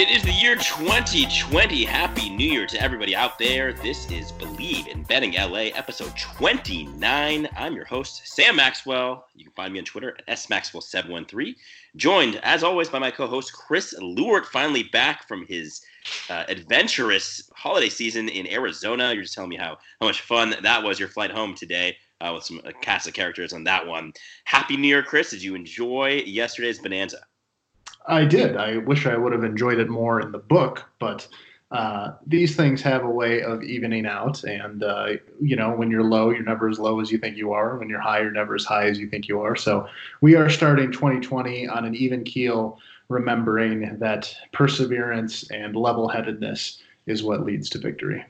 It is the year 2020. Happy New Year to everybody out there. This is Bleav in Betting LA, episode 29. I'm your host, Sam Maxwell. You can find me on Twitter at smaxwell713. Joined, as always, by my co host, Chris Lewart, finally back from his uh, adventurous holiday season in Arizona. You're just telling me how, how much fun that was, your flight home today. Uh, with some uh, cast of characters on that one. Happy New Year, Chris. Did you enjoy yesterday's Bonanza? I did. I wish I would have enjoyed it more in the book, but uh, these things have a way of evening out. And, uh, you know, when you're low, you're never as low as you think you are. When you're high, you're never as high as you think you are. So we are starting 2020 on an even keel, remembering that perseverance and level headedness is what leads to victory.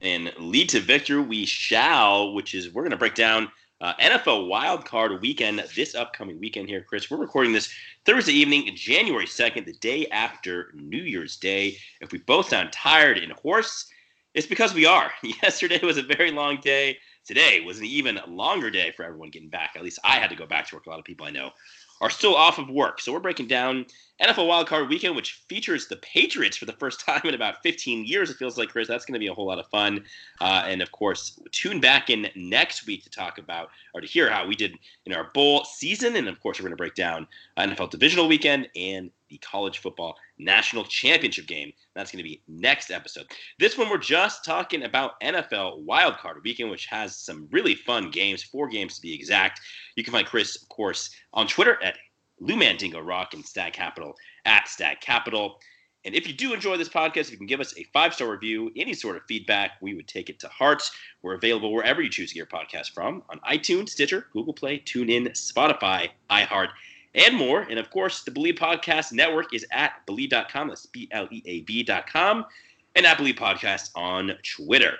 And lead to victory we shall, which is we're going to break down uh, NFL Wild Card Weekend this upcoming weekend here, Chris. We're recording this Thursday evening, January 2nd, the day after New Year's Day. If we both sound tired and hoarse, it's because we are. Yesterday was a very long day. Today was an even longer day for everyone getting back. At least I had to go back to work. A lot of people I know are still off of work. So we're breaking down NFL Wildcard Weekend, which features the Patriots for the first time in about 15 years. It feels like, Chris. That's going to be a whole lot of fun. Uh, and of course, tune back in next week to talk about or to hear how we did in our bowl season. And of course, we're going to break down NFL Divisional Weekend and the College Football National Championship game. That's going to be next episode. This one, we're just talking about NFL Wildcard Weekend, which has some really fun games, four games to be exact. You can find Chris, of course, on Twitter at Lou Mandingo Rock and Stag Capital at Stag Capital. And if you do enjoy this podcast, you can give us a five star review, any sort of feedback, we would take it to heart. We're available wherever you choose your podcast from on iTunes, Stitcher, Google Play, TuneIn, Spotify, iHeart, and more. And of course, the Bleav Podcast Network is at Bleav.com. That's B L E A B.com. And at Bleav Podcast on Twitter.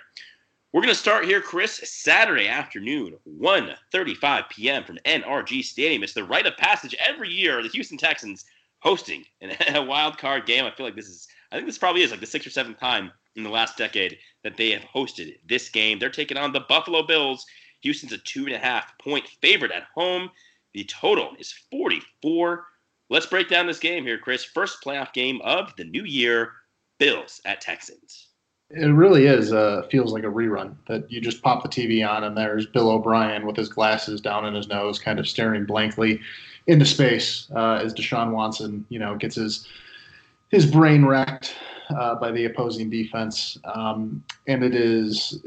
We're going to start here, Chris, Saturday afternoon, 1.35 p.m. from NRG Stadium. It's the rite of passage every year. The Houston Texans hosting a wild card game. I feel like this is, I think this probably is like the sixth or seventh time in the last decade that they have hosted this game. They're taking on the Buffalo Bills. Houston's a two and a half point favorite at home. The total is 44. Let's break down this game here, Chris. First playoff game of the new year Bills at Texans. It really is. Uh, feels like a rerun that you just pop the TV on and there's Bill O'Brien with his glasses down in his nose, kind of staring blankly into space uh, as Deshaun Watson, you know, gets his his brain wrecked uh, by the opposing defense. Um, and it is.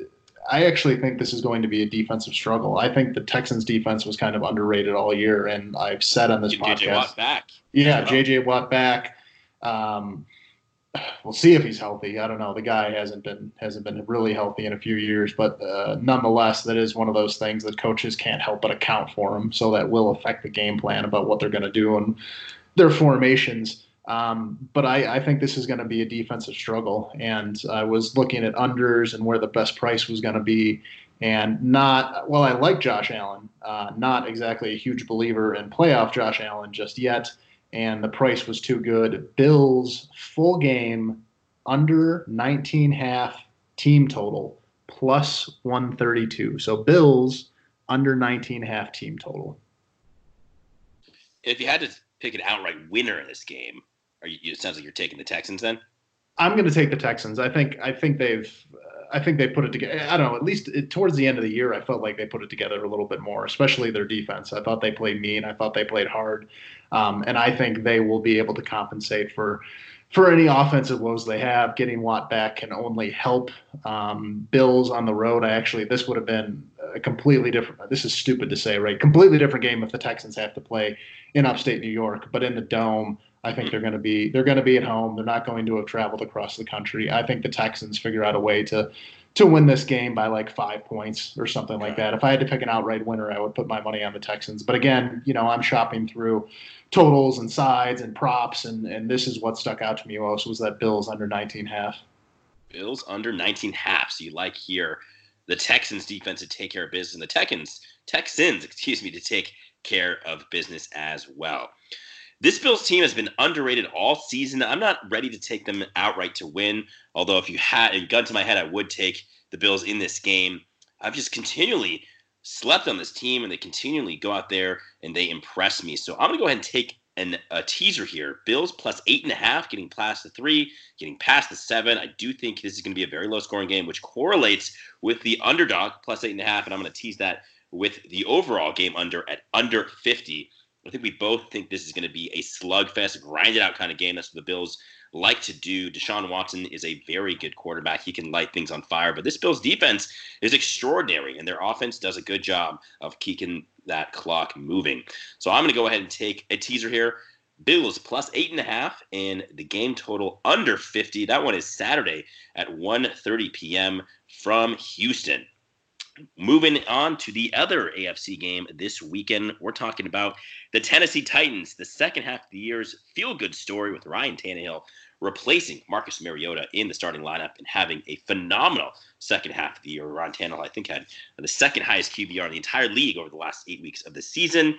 I actually think this is going to be a defensive struggle. I think the Texans defense was kind of underrated all year, and I've said on this Get podcast. JJ Watt back. Yeah, JJ Watt back. Um, we'll see if he's healthy. I don't know. The guy hasn't been hasn't been really healthy in a few years, but uh, nonetheless, that is one of those things that coaches can't help but account for him. So that will affect the game plan about what they're going to do and their formations. Um, but I, I, think this is going to be a defensive struggle. And I was looking at unders and where the best price was going to be. And not, well, I like Josh Allen, uh, not exactly a huge believer in playoff Josh Allen just yet and the price was too good. Bills full game under 19 half team total plus 132. So Bills under 19 half team total. If you had to pick an outright winner in this game, are you, it sounds like you're taking the Texans then. I'm going to take the Texans. I think I think they've I think they put it together. I don't know. At least it, towards the end of the year, I felt like they put it together a little bit more, especially their defense. I thought they played mean. I thought they played hard, um, and I think they will be able to compensate for for any offensive woes they have. Getting Watt back can only help. Um, Bills on the road. I actually this would have been a completely different. This is stupid to say, right? Completely different game if the Texans have to play in upstate New York, but in the dome, I think mm-hmm. they're going to be they're going to be at home. They're not going to have traveled across the country. I think the Texans figure out a way to to win this game by like five points or something like that. If I had to pick an outright winner, I would put my money on the Texans. But again, you know, I'm shopping through totals and sides and props, and and this is what stuck out to me most was that Bills under 19 half. Bills under 19 half. So you like here the Texans defense to take care of business, and the Texans Texans, excuse me, to take care of business as well. This Bills team has been underrated all season. I'm not ready to take them outright to win. Although, if you had a gun to my head, I would take the Bills in this game. I've just continually slept on this team, and they continually go out there and they impress me. So I'm going to go ahead and take an, a teaser here. Bills plus eight and a half, getting past the three, getting past the seven. I do think this is going to be a very low scoring game, which correlates with the underdog plus eight and a half, and I'm going to tease that with the overall game under at under 50. I think we both think this is going to be a slugfest, grinded out kind of game. That's what the Bills like to do. Deshaun Watson is a very good quarterback. He can light things on fire, but this Bills defense is extraordinary, and their offense does a good job of keeping that clock moving. So I'm going to go ahead and take a teaser here. Bills plus eight and a half, and the game total under 50. That one is Saturday at 1:30 p.m. from Houston. Moving on to the other AFC game this weekend, we're talking about the Tennessee Titans, the second half of the year's feel good story with Ryan Tannehill replacing Marcus Mariota in the starting lineup and having a phenomenal second half of the year. Ryan Tannehill, I think, had the second highest QBR in the entire league over the last eight weeks of the season.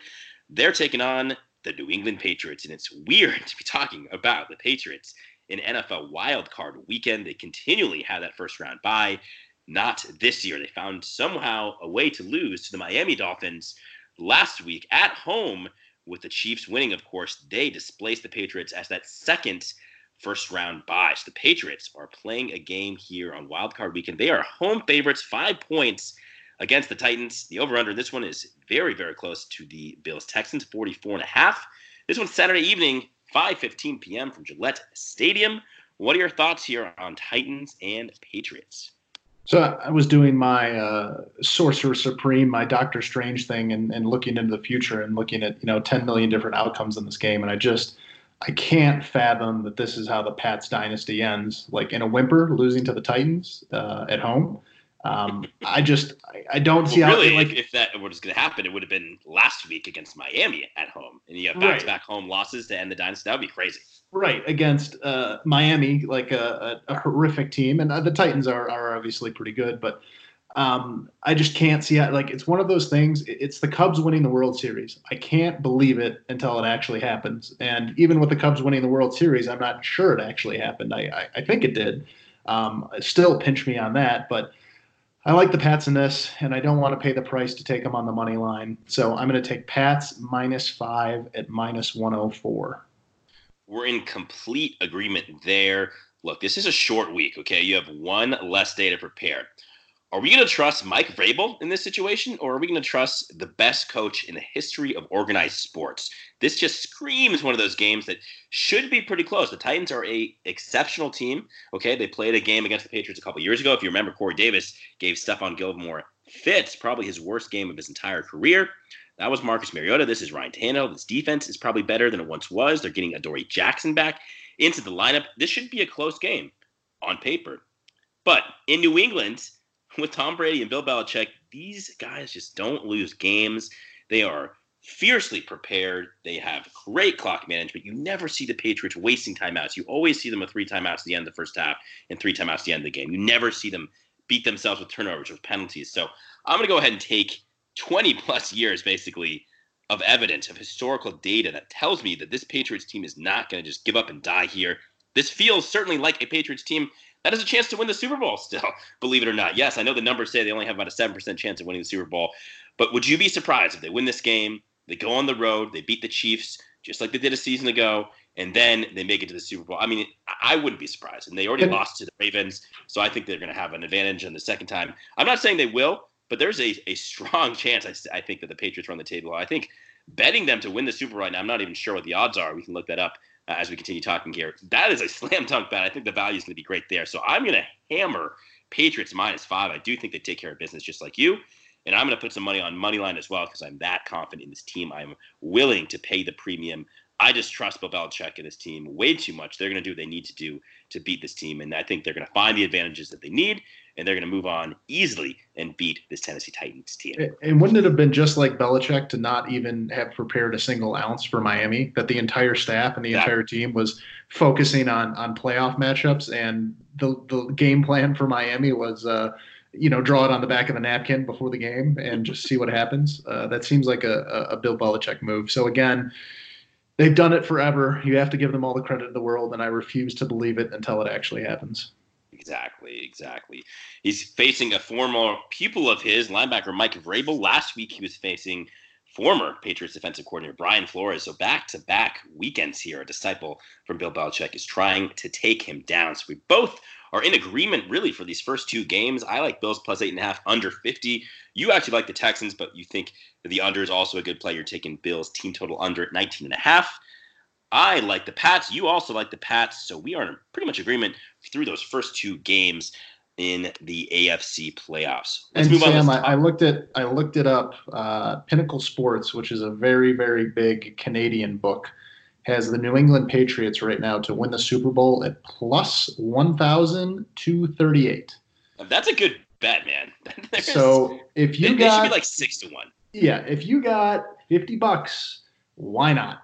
They're taking on the New England Patriots, and it's weird to be talking about the Patriots in NFL wildcard weekend. They continually have that first round bye. Not this year. They found somehow a way to lose to the Miami Dolphins last week at home with the Chiefs winning, of course. They displaced the Patriots as that second first round bye. So the Patriots are playing a game here on wildcard weekend. They are home favorites, five points against the Titans. The over under this one is very, very close to the Bills Texans, 44 and a half. This one's Saturday evening, 5:15 p.m. from Gillette Stadium. What are your thoughts here on Titans and Patriots? So I was doing my uh, Sorcerer Supreme, my Doctor Strange thing, and, and looking into the future and looking at you know 10 million different outcomes in this game, and I just I can't fathom that this is how the Pats dynasty ends, like in a whimper, losing to the Titans uh, at home. Um, I just I, I don't well, see how really like, if, if that was going to happen, it would have been last week against Miami at home, and you have back-to-back home losses to end the dynasty. That would be crazy. Right against uh, Miami, like a, a, a, horrific team, and uh, the Titans are are obviously pretty good, but um, I just can't see how. Like it's one of those things. It's the Cubs winning the World Series. I can't believe it until it actually happens. And even with the Cubs winning the World Series, I'm not sure it actually happened. I I, I think it did. Um, still pinch me on that, but. I like the Pats in this, and I don't want to pay the price to take them on the money line. So I'm going to take Pats minus five at minus 104 we're in complete agreement there. Look, this is a short week, okay? You have one less day to prepare. Are we going to trust Mike Vrabel in this situation, or are we going to trust the best coach in the history of organized sports? This just screams one of those games that should be pretty close. The Titans are a exceptional team. Okay, they played a game against the Patriots a couple years ago. If you remember, Corey Davis gave Stephon Gilmore fits, probably his worst game of his entire career. That was Marcus Mariota. This is Ryan Tannehill. This defense is probably better than it once was. They're getting Adoree Jackson back into the lineup. This should be a close game on paper. But in New England, with Tom Brady and Bill Belichick, these guys just don't lose games. They are fiercely prepared. They have great clock management. You never see the Patriots wasting timeouts. You always see them with three timeouts at the end of the first half and three timeouts at the end of the game. You never see them beat themselves with turnovers or penalties. So I'm going to go ahead and take 20 plus years basically of evidence of historical data that tells me that this Patriots team is not going to just give up and die here. This feels certainly like a Patriots team that has a chance to win the Super Bowl still, believe it or not. Yes, I know the numbers say they only have about a 7% chance of winning the Super Bowl, but would you be surprised if they win this game, they go on the road, they beat the Chiefs just like they did a season ago, and then they make it to the Super Bowl? I mean, I wouldn't be surprised. And they already lost to the Ravens, so I think they're going to have an advantage on the second time. I'm not saying they will, but there's a, a strong chance, I, I think, that the Patriots run the table. I think betting them to win the Super Bowl right now, I'm not even sure what the odds are. We can look that up Uh, as we continue talking here. That is a slam dunk bet. I think the value is going to be great there. So I'm going to hammer Patriots minus five. I do think they take care of business just like you. And I'm going to put some money on money line as well because I'm that confident in this team. I'm willing to pay the premium. I just trust Bill Belichick and his team way too much. They're going to do what they need to do to beat this team, and I think they're going to find the advantages that they need, and they're going to move on easily and beat this Tennessee Titans team. And wouldn't it have been just like Belichick to not even have prepared a single ounce for Miami? That the entire staff and the entire team was focusing on on playoff matchups, and the the game plan for Miami was. Uh, you know, draw it on the back of the napkin before the game and just see what happens. Uh, that seems like a, a Bill Belichick move. So again, they've done it forever. You have to give them all the credit in the world, and I refuse to believe it until it actually happens. Exactly, exactly. He's facing a former pupil of his, linebacker Mike Vrabel. Last week, he was facing former Patriots defensive coordinator Brian Flores. So back to back weekends here, a disciple from Bill Belichick is trying to take him down. So we both are in agreement really for these first two games. I like Bills plus eight and a half, under 50. You actually like the Texans, but you think the under is also a good play. You're taking Bills team total under at 19 and a half. I like the Pats. You also like the Pats. So we are in pretty much agreement through those first two games in the AFC playoffs. Let's and Sam, I, I, looked at I looked it up. Uh, Pinnacle Sports, which is a very very big Canadian book, has the New England Patriots right now to win the Super Bowl at plus one thousand two thirty eight. That's a good bet, man. so if you they, got, they should be like six to one. Yeah, if you got fifty bucks, why not?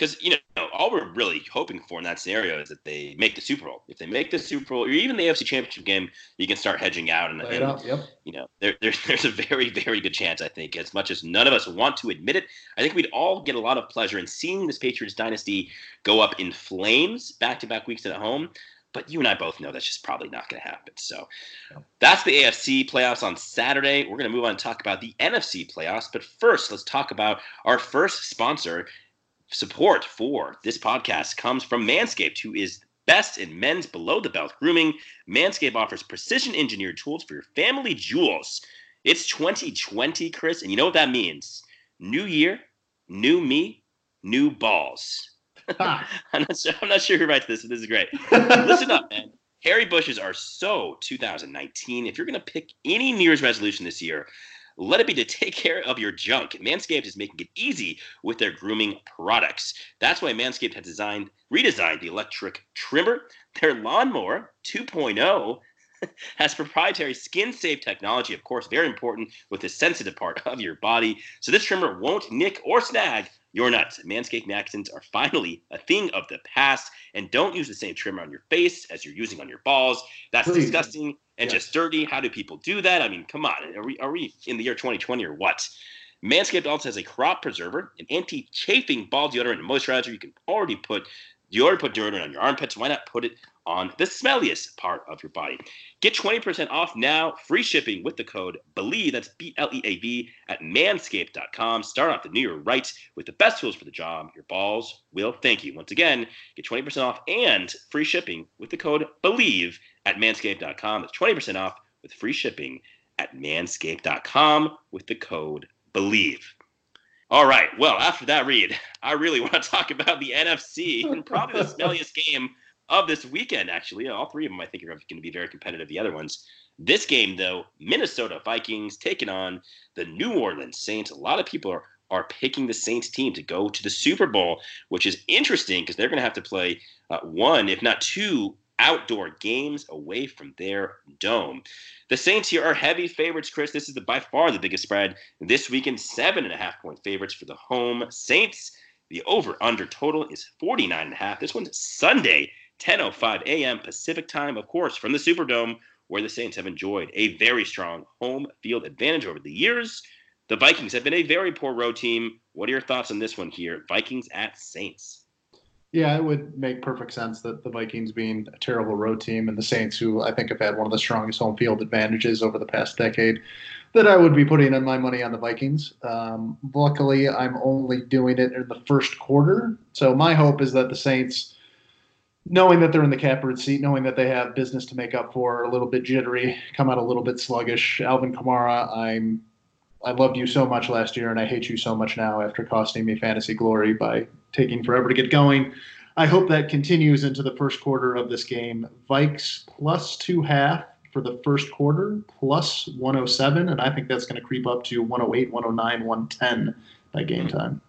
Because you know all we're really hoping for in that scenario is that they make the Super Bowl. If they make the Super Bowl or even the AFC Championship game, you can start hedging out, and, yep. you know there, there's there's a very very good chance. I think as much as none of us want to admit it, I think we'd all get a lot of pleasure in seeing this Patriots dynasty go up in flames back to back weeks at home. But you and I both know that's just probably not going to happen. So that's the AFC playoffs on Saturday. We're going to move on and talk about the NFC playoffs. But first, let's talk about our first sponsor, Support for this podcast comes from Manscaped, who is best in men's below the belt grooming. Manscaped offers precision engineered tools for your family jewels. It's 2020, Chris, and you know what that means? New year, new me, new balls. I'm, not sure, I'm not sure who writes this, but this is great. Listen up, man. Hairy bushes are so 2019. If you're going to pick any New Year's resolution this year, let it be to take care of your junk. Manscaped is making it easy with their grooming products. That's why Manscaped has designed, redesigned the electric trimmer. Their lawnmower 2.0 has proprietary skin safe technology, of course, very important with the sensitive part of your body. So this trimmer won't nick or snag your nuts. Manscaped Maxons are finally a thing of the past. And don't use the same trimmer on your face as you're using on your balls. That's Please. disgusting and yes. just dirty. How do people do that? I mean, come on. Are we, are we in the year 2020 or what? Manscaped also has a crop preserver, an anti-chafing ball deodorant and moisturizer. You can already put you already put deodorant on your armpits. Why not put it on the smelliest part of your body? Get 20% off now, free shipping with the code BLEAV, that's B L E A V, at manscaped.com. Start off the new year right with the best tools for the job. Your balls will thank you. Once again, get 20% off and free shipping with the code BLEAV at manscaped.com. That's 20% off with free shipping at manscaped.com with the code BLEAV. All right. Well, after that read, I really want to talk about the NFC and probably the smelliest game of this weekend, actually. All three of them, I think, are going to be very competitive. The other ones. This game, though, Minnesota Vikings taking on the New Orleans Saints. A lot of people are, are picking the Saints team to go to the Super Bowl, which is interesting because they're going to have to play uh, one, if not two, outdoor games away from their dome. The Saints here are heavy favorites, Chris. This is the, by far the biggest spread this weekend. Seven and a half point favorites for the home Saints. The over under total is 49 and a half. This one's Sunday, 10:05 a.m. Pacific time, of course, from the Superdome, where the Saints have enjoyed a very strong home field advantage over the years. The Vikings have been a very poor road team. What are your thoughts on this one here? Vikings at Saints. Yeah, it would make perfect sense that the Vikings being a terrible road team and the Saints, who I think have had one of the strongest home field advantages over the past decade, that I would be putting in my money on the Vikings. Um, luckily, I'm only doing it in the first quarter. So my hope is that the Saints, knowing that they're in the catbird seat, knowing that they have business to make up for, a little bit jittery, come out a little bit sluggish. Alvin Kamara, I'm I loved you so much last year, and I hate you so much now after costing me fantasy glory by taking forever to get going. I hope that continues into the first quarter of this game. Vikes plus two half for the first quarter, plus 107, and I think that's going to creep up to 108, 109, 110 by game hmm. time.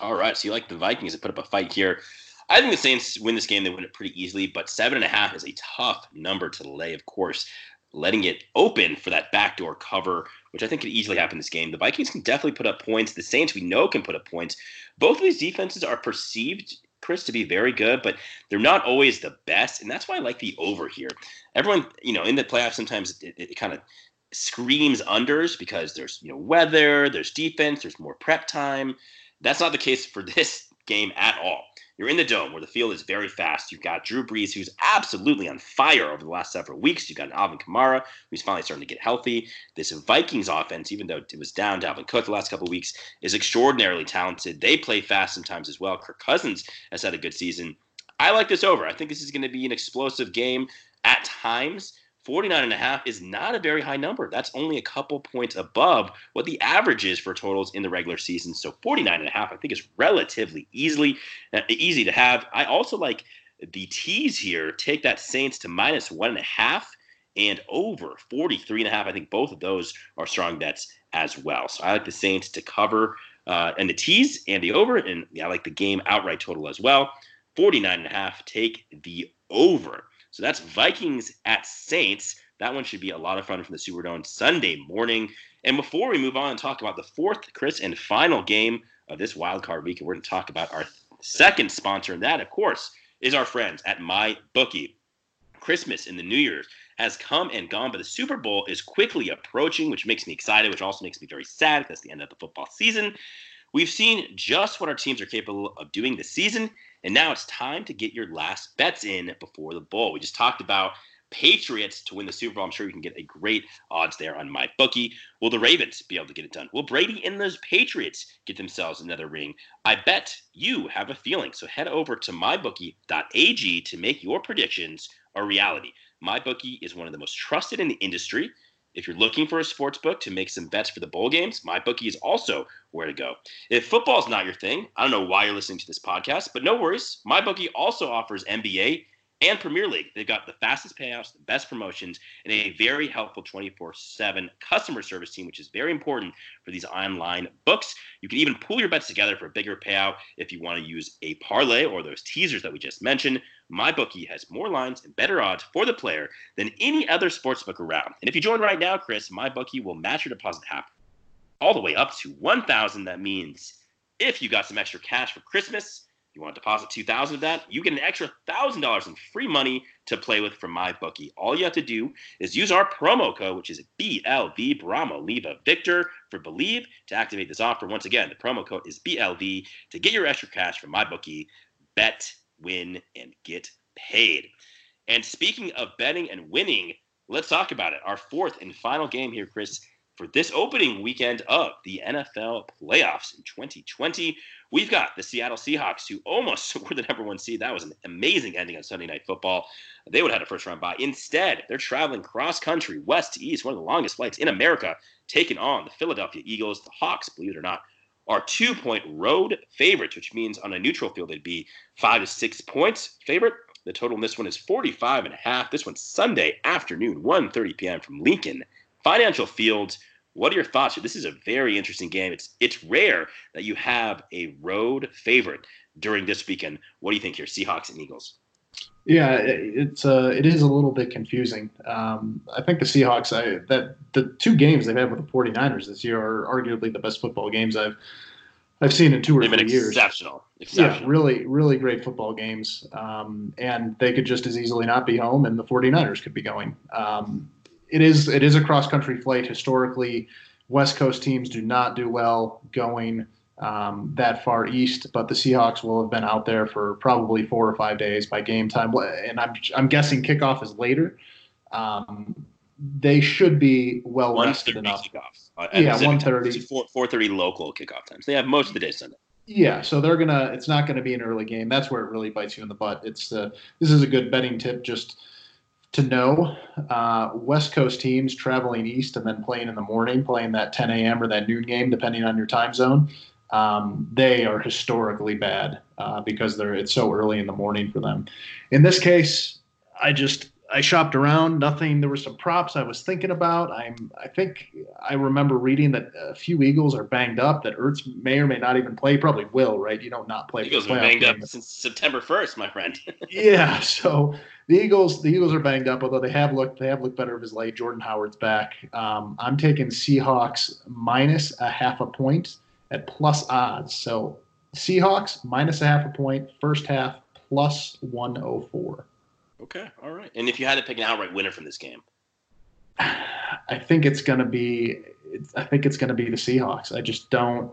All right, so you like the Vikings to put up a fight here. I think the Saints win this game. They win it pretty easily, but seven and a half is a tough number to lay. Of course, letting it open for that backdoor cover, which I think could easily happen this game. The Vikings can definitely put up points. The Saints we know can put up points. Both of these defenses are perceived, Chris, to be very good, but they're not always the best, and that's why I like the over here. Everyone, you know, in the playoffs sometimes it, it kind of screams unders because there's you know weather, there's defense, there's more prep time. That's not the case for this game at all. You're in the dome where the field is very fast. You've got Drew Brees, who's absolutely on fire over the last several weeks. You've got Alvin Kamara, who's finally starting to get healthy. This Vikings offense, even though it was down Dalvin Cook the last couple of weeks, is extraordinarily talented. They play fast sometimes as well. Kirk Cousins has had a good season. I like this over. I think this is going to be an explosive game at times. 49 and a half is not a very high number. That's only a couple points above what the average is for totals in the regular season. So 49 and a half, I think, is relatively easily uh, easy to have. I also like the teas here. Take that Saints to minus one and a half and over 43 and a half. I think both of those are strong bets as well. So I like the Saints to cover uh, and the teas and the over. And I like the game outright total as well. 49 and a half. Take the over. So that's Vikings at Saints. That one should be a lot of fun from the Superdome Sunday morning. And before we move on and talk about the fourth, Chris, and final game of this wild card week, we're going to talk about our second sponsor, and that, of course, is our friends at My Bookie. Christmas and the New Year's has come and gone, but the Super Bowl is quickly approaching, which makes me excited, which also makes me very sad. Because that's the end of the football season. We've seen just what our teams are capable of doing this season, and now it's time to get your last bets in before the bowl. We just talked about Patriots to win the Super Bowl. I'm sure you can get a great odds there on my bookie. Will the Ravens be able to get it done? Will Brady and those Patriots get themselves another ring? I bet you have a feeling. So head over to mybookie.ag to make your predictions a reality. MyBookie is one of the most trusted in the industry. If you're looking for a sports book to make some bets for the bowl games, my bookie is also where to go. If football is not your thing, I don't know why you're listening to this podcast, but no worries. My bookie also offers NBA and Premier League. They've got the fastest payouts, the best promotions, and a very helpful 24 7 customer service team, which is very important for these online books. You can even pool your bets together for a bigger payout if you want to use a parlay or those teasers that we just mentioned. My bookie has more lines and better odds for the player than any other sportsbook around. And if you join right now, Chris, my bookie will match your deposit half all the way up to 1000 That means if you got some extra cash for Christmas, you want to deposit 2000 of that, you get an extra $1,000 in free money to play with from my bookie. All you have to do is use our promo code, which is BLV Bravo Lima Victor for Bleav to activate this offer. Once again, the promo code is BLV to get your extra cash from my bookie. Bet, win, and get paid. And speaking of betting and winning, let's talk about it. Our fourth and final game here, Chris, for this opening weekend of the NFL playoffs in 2020. We've got the Seattle Seahawks, who almost were the number one seed. That was an amazing ending on Sunday Night Football. They would have had a first round bye. Instead, they're traveling cross country, west to east, one of the longest flights in America, taking on the Philadelphia Eagles. The Hawks, believe it or not, are two point road favorites, which means on a neutral field, they'd be five to six points favorite. The total in this one is 45 and a half. This one's Sunday afternoon, 1.30 p.m. from Lincoln Financial Fields, What are your thoughts? This is a very interesting game. It's it's rare that you have a road favorite during this weekend. What do you think here, Seahawks and Eagles? Yeah, it's uh, it is a little bit confusing. Um, I think the Seahawks, I, that the two games they've had with the 49ers this year are arguably the best football games I've I've seen in two or They've three years. Exceptional. exceptional. Yeah, really, really great football games. Um, and they could just as easily not be home, and the 49ers could be going. Um, it is it is a cross country flight. Historically, West Coast teams do not do well going um, that far east, but the Seahawks will have been out there for probably four or five days by game time, and I'm I'm guessing kickoff is later. Um, they should be well rested enough. Kickoffs. Uh, yeah, one thirty. Four thirty local kickoff times. They have most of the day Sunday. Yeah, so they're gonna. It's not gonna be an early game. That's where it really bites you in the butt. It's uh, this is a good betting tip. Just to know uh, West Coast teams traveling east and then playing in the morning, playing that 10 a.m. or that noon game, depending on your time zone. Um, they are historically bad uh, because they're it's so early in the morning for them. In this case, I just I shopped around. Nothing. There were some props I was thinking about. I'm. I think I remember reading that a few Eagles are banged up. That Ertz may or may not even play. Probably will. Right? You don't not play. Eagles have been banged game. up since September first, my friend. yeah. So the Eagles. The Eagles are banged up. Although they have looked. They have looked better of his late. Jordan Howard's back. Um, I'm taking Seahawks minus a half a point at plus odds. So Seahawks minus a half a point. First half plus 104. Okay, all right. And if you had to pick an outright winner from this game, I think it's going to be. I think it's going to be the Seahawks. I just don't.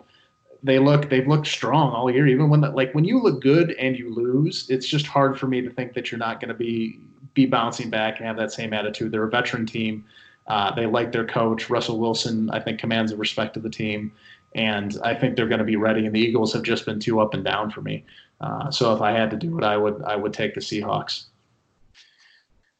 They look. They've looked strong all year. Even when, the, like, when you look good and you lose, it's just hard for me to think that you're not going to be be bouncing back and have that same attitude. They're a veteran team. Uh, they like their coach, Russell Wilson. I think commands the respect of the team, and I think they're going to be ready. And the Eagles have just been too up and down for me. Uh, so if I had to do it, I would I would take the Seahawks.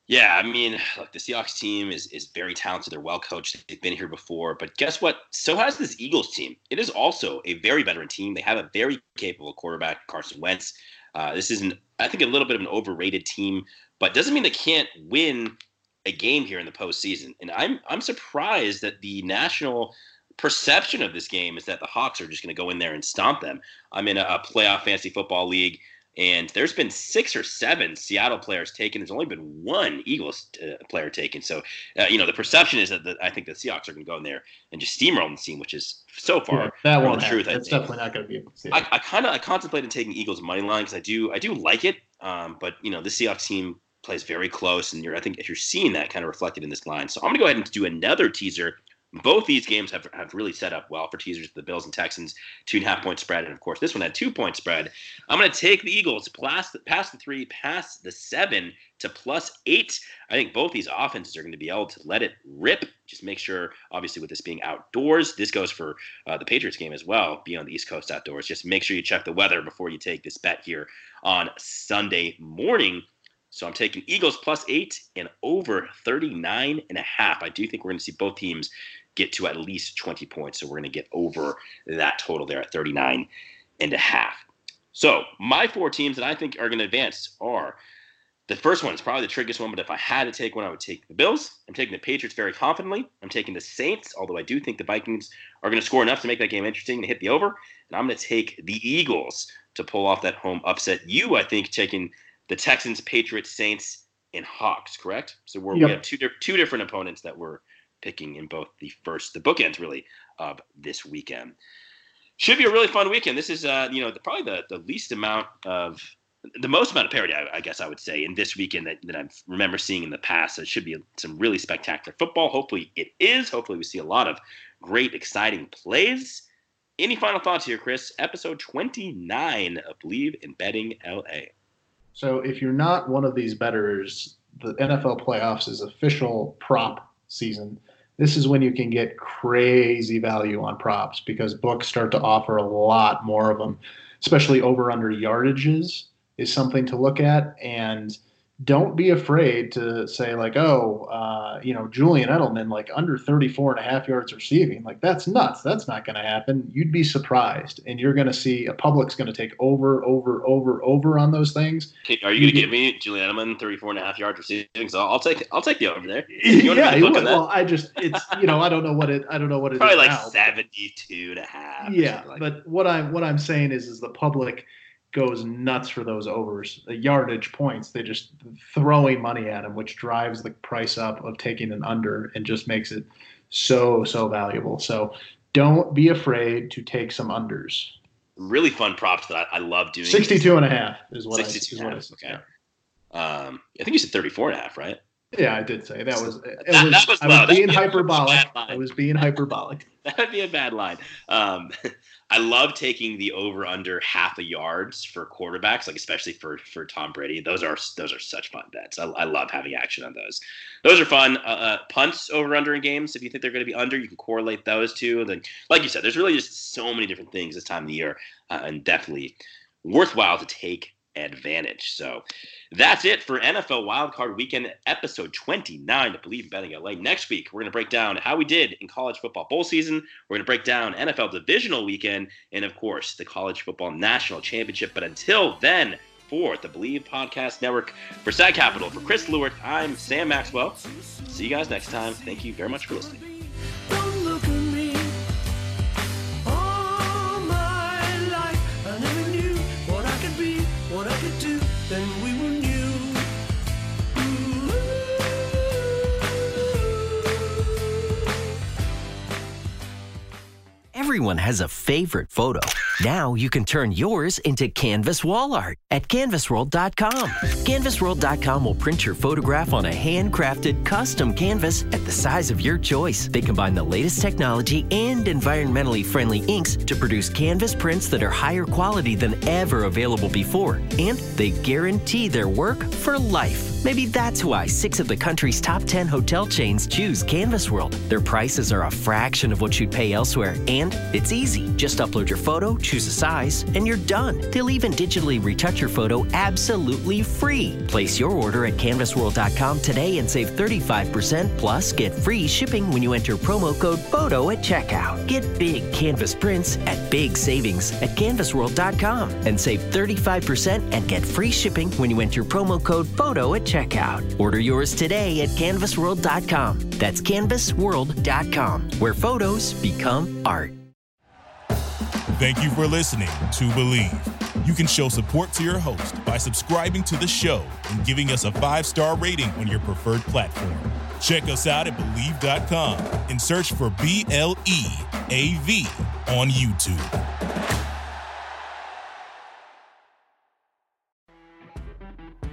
Yeah, I mean, look, the Seahawks team is is very talented. They're well coached. They've been here before, but guess what? So has this Eagles team. It is also a very veteran team. They have a very capable quarterback, Carson Wentz. Uh, this is an, I think, a little bit of an overrated team, but doesn't mean they can't win a game here in the postseason. And I'm I'm surprised that the national perception of this game is that the Hawks are just going to go in there and stomp them. I'm in a, a, playoff fantasy football league, and there's been six or seven Seattle players taken. There's only been one Eagles uh, player taken. So, uh, you know, the perception is that the, I think the Seahawks are going to go in there and just steamroll the team, which is so far yeah, that won't the truth. It's definitely not going to be. I, I kind of I contemplated taking Eagles money line because I do I do like it, um, but you know the Seahawks team plays very close, and you're I think if you're seeing that kind of reflected in this line. So I'm going to go ahead and do another teaser both these games have, have really set up well for teasers. The Bills and Texans, two and a half point spread. And of course, this one had two point spread. I'm going to take the Eagles past the, past the three, past the seven to plus eight. I think both these offenses are going to be able to let it rip. Just make sure, obviously, with this being outdoors, this goes for uh, the Patriots game as well, being on the East Coast outdoors. Just make sure you check the weather before you take this bet here on Sunday morning. So I'm taking Eagles plus eight and over 39 and a half. I do think we're going to see both teams get to at least 20 points. So we're going to get over that total there at 39 and a half. So my four teams that I think are going to advance are the first one is probably the trickiest one, but if I had to take one, I would take the Bills. I'm taking the Patriots very confidently. I'm taking the Saints, although I do think the Vikings are going to score enough to make that game interesting to hit the over. And I'm going to take the Eagles to pull off that home upset. You, I think, taking the Texans, Patriots, Saints, and Hawks, correct? So yep. we have two, two different opponents that we're picking in both the first, the bookends really of this weekend. Should be a really fun weekend. This is, uh, you know, the, probably the, the least amount of, the most amount of parity, I, I, guess I would say, in this weekend that, that I remember seeing in the past. So it should be some really spectacular football. Hopefully it is. Hopefully we see a lot of great, exciting plays. Any final thoughts here, Chris? Episode 29 of Bleav in Betting LA. So if you're not one of these betters, the NFL playoffs is official prop season this is when you can get crazy value on props because books start to offer a lot more of them, especially over under yardages is something to look at. And don't be afraid to say like, oh, uh, you know, Julian Edelman like under 34 and a half yards receiving. Like that's nuts. That's not going to happen. You'd be surprised, and you're going to see a public's going to take over, over, over, over on those things. Are you going to give me Julian Edelman 34 and a half yards receiving? So I'll take I'll take the over there. You yeah, well, I just it's you know I don't know what it I don't know what it's Probably like now, 72 and a half. Yeah, like but what I'm what I'm saying is is the public goes nuts for those overs, the yardage points. They just throwing money at them, which drives the price up of taking an under and just makes it so so valuable. So don't be afraid to take some unders. Really fun props that I, I love doing. 62 and a half is what 62 I, is what I Okay. Um, I think you said 34 and a half, right? Yeah, I did say that was. It that, was, that was I was being hyperbolic. I was being hyperbolic. That'd be a bad line. Um, I love taking the over under half a yards for quarterbacks, like especially for for Tom Brady. Those are those are such fun bets. I, I love having action on those. Those are fun. Uh, uh, punts over under in games. If you think they're going to be under, you can correlate those two. And then, like you said, there's really just so many different things this time of the year, uh, and definitely worthwhile to take advantage. So that's it for NFL Wildcard Weekend, episode 29 to Bleav in Betting LA. Next week, we're going to break down how we did in college football bowl season. We're going to break down NFL Divisional Weekend, and of course, the College Football National Championship. But until then, for the Bleav Podcast Network. For Side Capital, for Chris Lewart, I'm Sam Maxwell. See you guys next time. Thank you very much for listening. Everyone has a favorite photo. Now you can turn yours into canvas wall art at canvasworld.com. Canvasworld.com will print your photograph on a handcrafted custom canvas at the size of your choice. They combine the latest technology and environmentally friendly inks to produce canvas prints that are higher quality than ever available before. And they guarantee their work for life. Maybe that's why six of the country's top 10 hotel chains choose Canvas World. Their prices are a fraction of what you'd pay elsewhere, and it's easy. Just upload your photo, choose a size, and you're done. They'll even digitally retouch your photo absolutely free. Place your order at canvasworld.com today and save 35% plus get free shipping when you enter promo code PHOTO at checkout. Get big canvas prints at big savings at canvasworld.com and save 35% and get free shipping when you enter promo code PHOTO at checkout checkout. Order yours today at canvasworld.com. That's canvasworld.com, where photos become art. Thank you for listening to Bleav. You can show support to your host by subscribing to the show and giving us a five star rating on your preferred platform. Check us out at Bleav.com and search for B L E A V on YouTube.